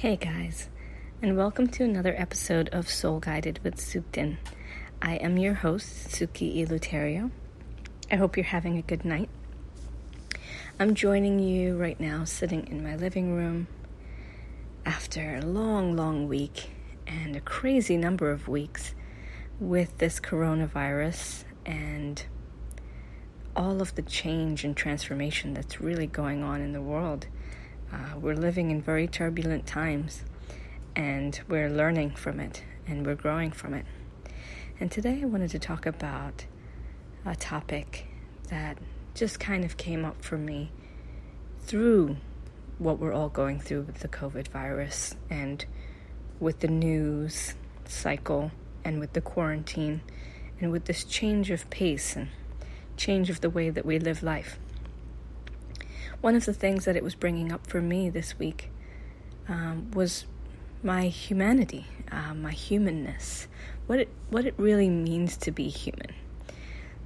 Hey guys, and welcome to another episode of Soul Guided with Sookton. I am your host, Suki Eleuterio. I hope you're having a good night. I'm joining you right now sitting in my living room after a long, long week and a crazy number of weeks with this coronavirus and all of the change and transformation that's really going on in the world. Uh, we're living in very turbulent times and we're learning from it and we're growing from it. And today I wanted to talk about a topic that just kind of came up for me through what we're all going through with the COVID virus and with the news cycle and with the quarantine and with this change of pace and change of the way that we live life. One of the things that it was bringing up for me this week um, was my humanity, uh, my humanness, what it what it really means to be human.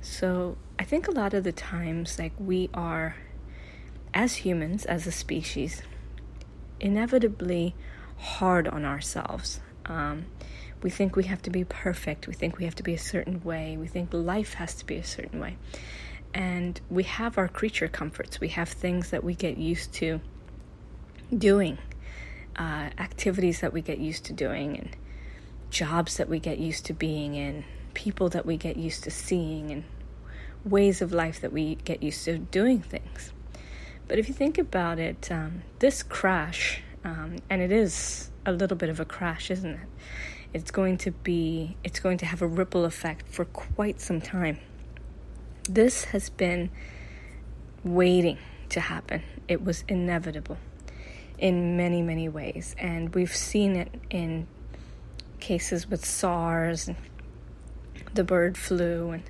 So I think a lot of the times, like we are, as humans, as a species, inevitably hard on ourselves. Um, we think we have to be perfect. We think we have to be a certain way. We think life has to be a certain way. And we have our creature comforts. We have things that we get used to doing, uh, activities that we get used to doing, and jobs that we get used to being in, people that we get used to seeing, and ways of life that we get used to doing things. But if you think about it, um, this crash, um, and it is a little bit of a crash, isn't it? it's going to be it's going to have a ripple effect for quite some time. This has been waiting to happen. It was inevitable in many many ways and we've seen it in cases with SARS and the bird flu and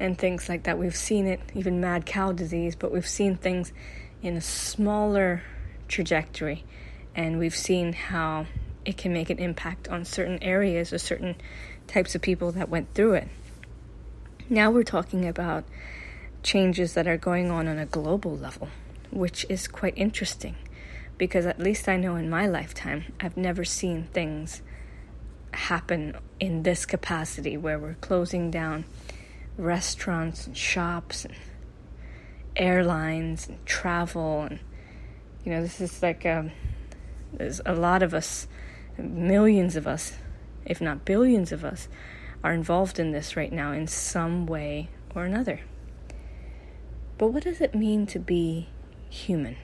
and things like that. We've seen it even mad cow disease, but we've seen things in a smaller trajectory and we've seen how it can make an impact on certain areas or certain types of people that went through it. Now we're talking about changes that are going on on a global level, which is quite interesting because at least I know in my lifetime I've never seen things happen in this capacity where we're closing down restaurants and shops and airlines and travel and you know this is like a, um, there's a lot of us millions of us, if not billions of us, are involved in this right now in some way or another. But what does it mean to be human?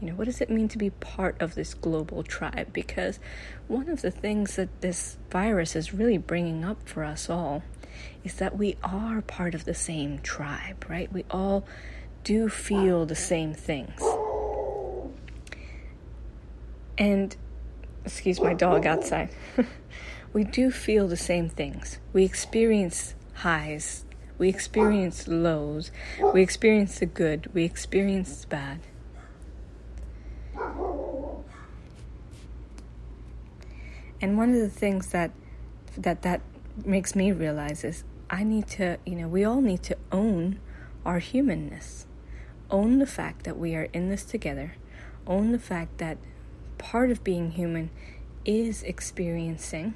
You know, what does it mean to be part of this global tribe? Because one of the things that this virus is really bringing up for us all is that we are part of the same tribe, right? We all do feel the same things. And excuse my dog outside. we do feel the same things. We experience highs, we experience lows, we experience the good, we experience the bad. And one of the things that that that makes me realize is I need to, you know, we all need to own our humanness. Own the fact that we are in this together. Own the fact that part of being human is experiencing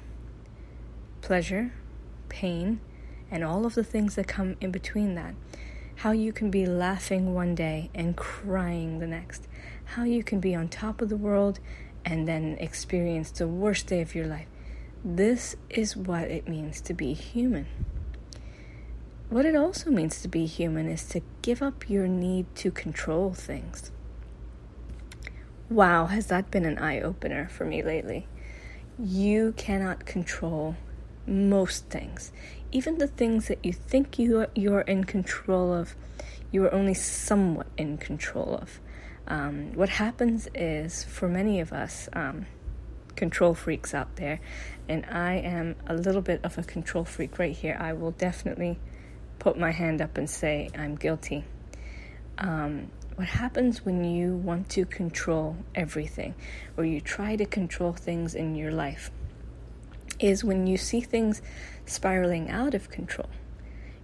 pleasure, pain, and all of the things that come in between that. How you can be laughing one day and crying the next. How you can be on top of the world and then experience the worst day of your life. This is what it means to be human. What it also means to be human is to give up your need to control things. Wow, has that been an eye opener for me lately? You cannot control most things. Even the things that you think you are, you are in control of, you are only somewhat in control of. Um, what happens is, for many of us, um, control freaks out there, and I am a little bit of a control freak right here. I will definitely put my hand up and say I'm guilty. Um, what happens when you want to control everything or you try to control things in your life is when you see things spiraling out of control.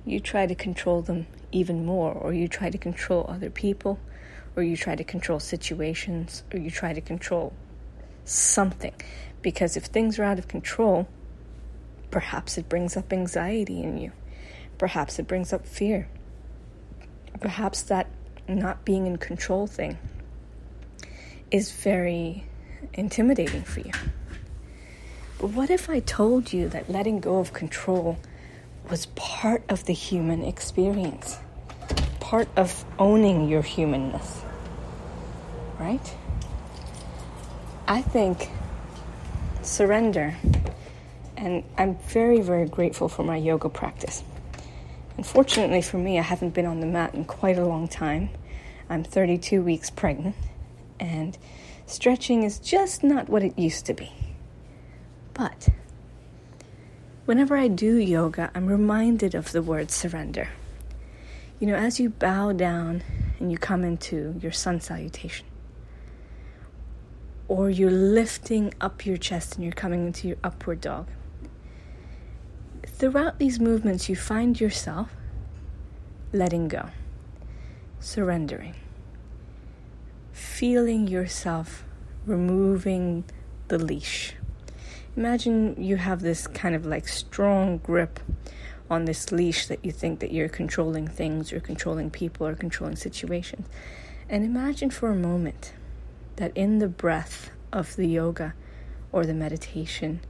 You try to control them even more, or you try to control other people, or you try to control situations, or you try to control something. Because if things are out of control, perhaps it brings up anxiety in you. Perhaps it brings up fear. Perhaps that not being in control thing is very intimidating for you. What if I told you that letting go of control was part of the human experience? Part of owning your humanness, right? I think surrender, and I'm very, very grateful for my yoga practice. Unfortunately for me, I haven't been on the mat in quite a long time. I'm 32 weeks pregnant, and stretching is just not what it used to be. But whenever I do yoga, I'm reminded of the word surrender. You know, as you bow down and you come into your sun salutation, or you're lifting up your chest and you're coming into your upward dog. Throughout these movements, you find yourself letting go, surrendering, feeling yourself removing the leash. Imagine you have this kind of like strong grip on this leash that you think that you're controlling things or controlling people or controlling situations. And imagine for a moment that in the breath of the yoga or the meditation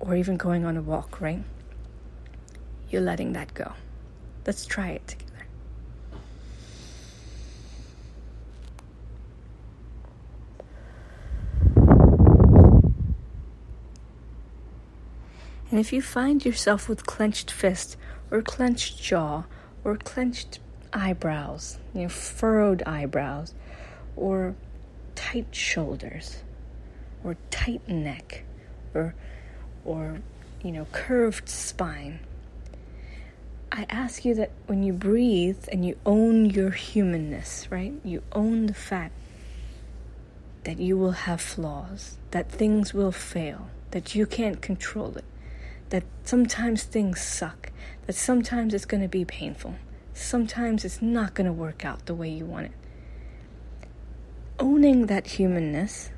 or even going on a walk, right? You're letting that go. Let's try it together. And if you find yourself with clenched fist or clenched jaw or clenched eyebrows, you know, furrowed eyebrows, or tight shoulders or tight neck or or you know curved spine i ask you that when you breathe and you own your humanness right you own the fact that you will have flaws that things will fail that you can't control it that sometimes things suck that sometimes it's going to be painful sometimes it's not going to work out the way you want it owning that humanness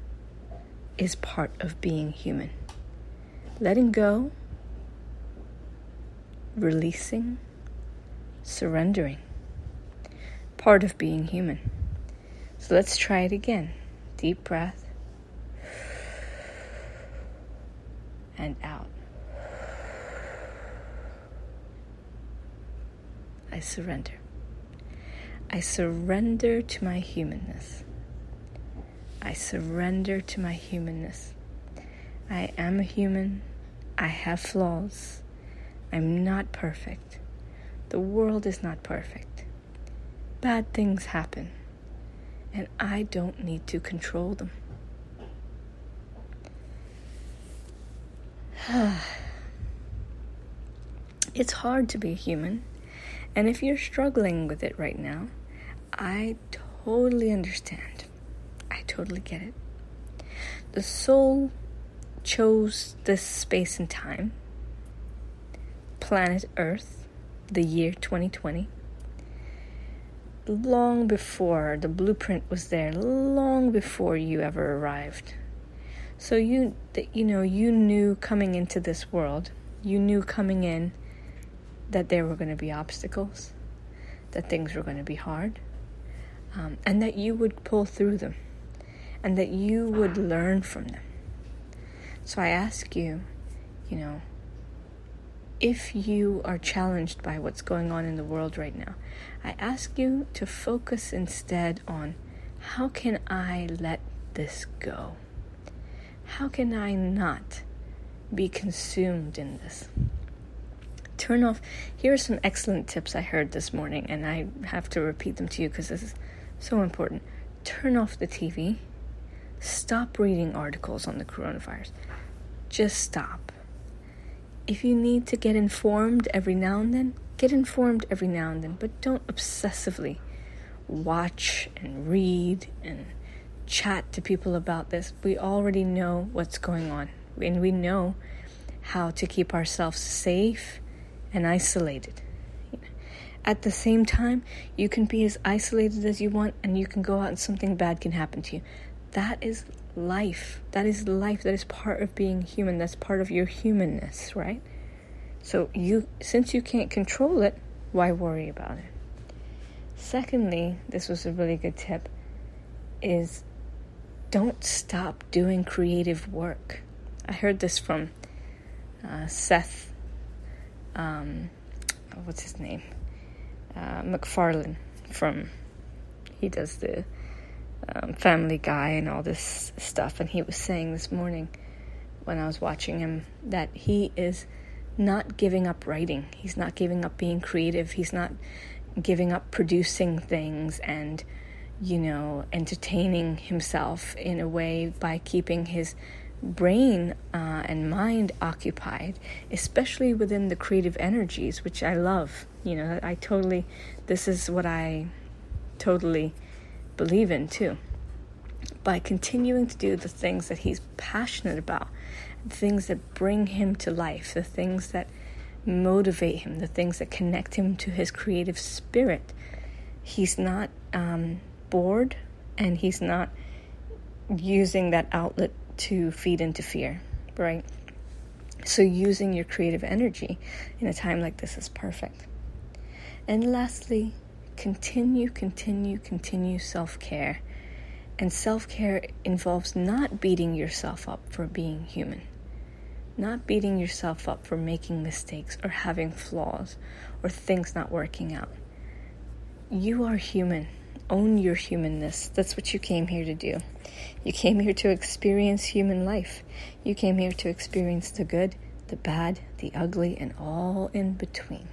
is part of being human. Letting go, releasing, surrendering, part of being human. So let's try it again. Deep breath and out. I surrender. I surrender to my humanness. I surrender to my humanness. I am a human. I have flaws. I'm not perfect. The world is not perfect. Bad things happen, and I don't need to control them. it's hard to be a human, and if you're struggling with it right now, I totally understand. I totally get it. The soul chose this space and time, planet Earth, the year 2020, long before the blueprint was there, long before you ever arrived. So you you know, you knew coming into this world, you knew coming in that there were going to be obstacles, that things were going to be hard, um, and that you would pull through them and that you would learn from them. So I ask you, you know, if you are challenged by what's going on in the world right now, I ask you to focus instead on how can I let this go? How can I not be consumed in this? Turn off. Here are some excellent tips I heard this morning, and I have to repeat them to you because this is so important. Turn off the TV Stop reading articles on the coronavirus. Just stop. If you need to get informed every now and then, get informed every now and then, but don't obsessively watch and read and chat to people about this. We already know what's going on, and we know how to keep ourselves safe and isolated. At the same time, you can be as isolated as you want, and you can go out and something bad can happen to you that is life. That is life. That is part of being human. That's part of your humanness, right? So you since you can't control it, why worry about it? Secondly, this was a really good tip is don't stop doing creative work. I heard this from uh, Seth, um, what's his name? Uh, MacFarlane from, he does the um, Family Guy and all this stuff. And he was saying this morning when I was watching him that he is not giving up writing. He's not giving up being creative. He's not giving up producing things and you know, entertaining himself in a way by keeping his brain uh, and mind occupied, especially within the creative energies, which I love. You know, I totally, this is what I totally believe in too. By continuing to do the things that he's passionate about, the things that bring him to life, the things that motivate him, the things that connect him to his creative spirit, he's not um, bored and he's not using that outlet to feed into fear, right? So, using your creative energy in a time like this is perfect. And lastly, continue, continue, continue self care. And self care involves not beating yourself up for being human, not beating yourself up for making mistakes or having flaws or things not working out. You are human own your humanness. That's what you came here to do. You came here to experience human life. You came here to experience the good, the bad, the ugly, and all in between.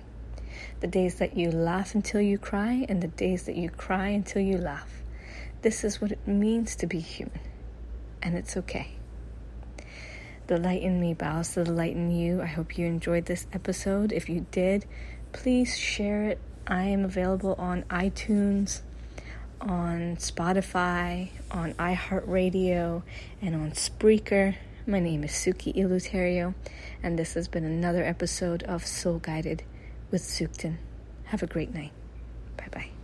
The days that you laugh until you cry, and the days that you cry until you laugh. This is what it means to be human. And it's okay. The light in me bows to the light in you. I hope you enjoyed this episode. If you did, please share it. I am available on iTunes, on Spotify, on iHeartRadio, and on Spreaker. My name is Suki Eleuterio, and this has been another episode of Soul Guided with Sookton. Have a great night. Bye bye.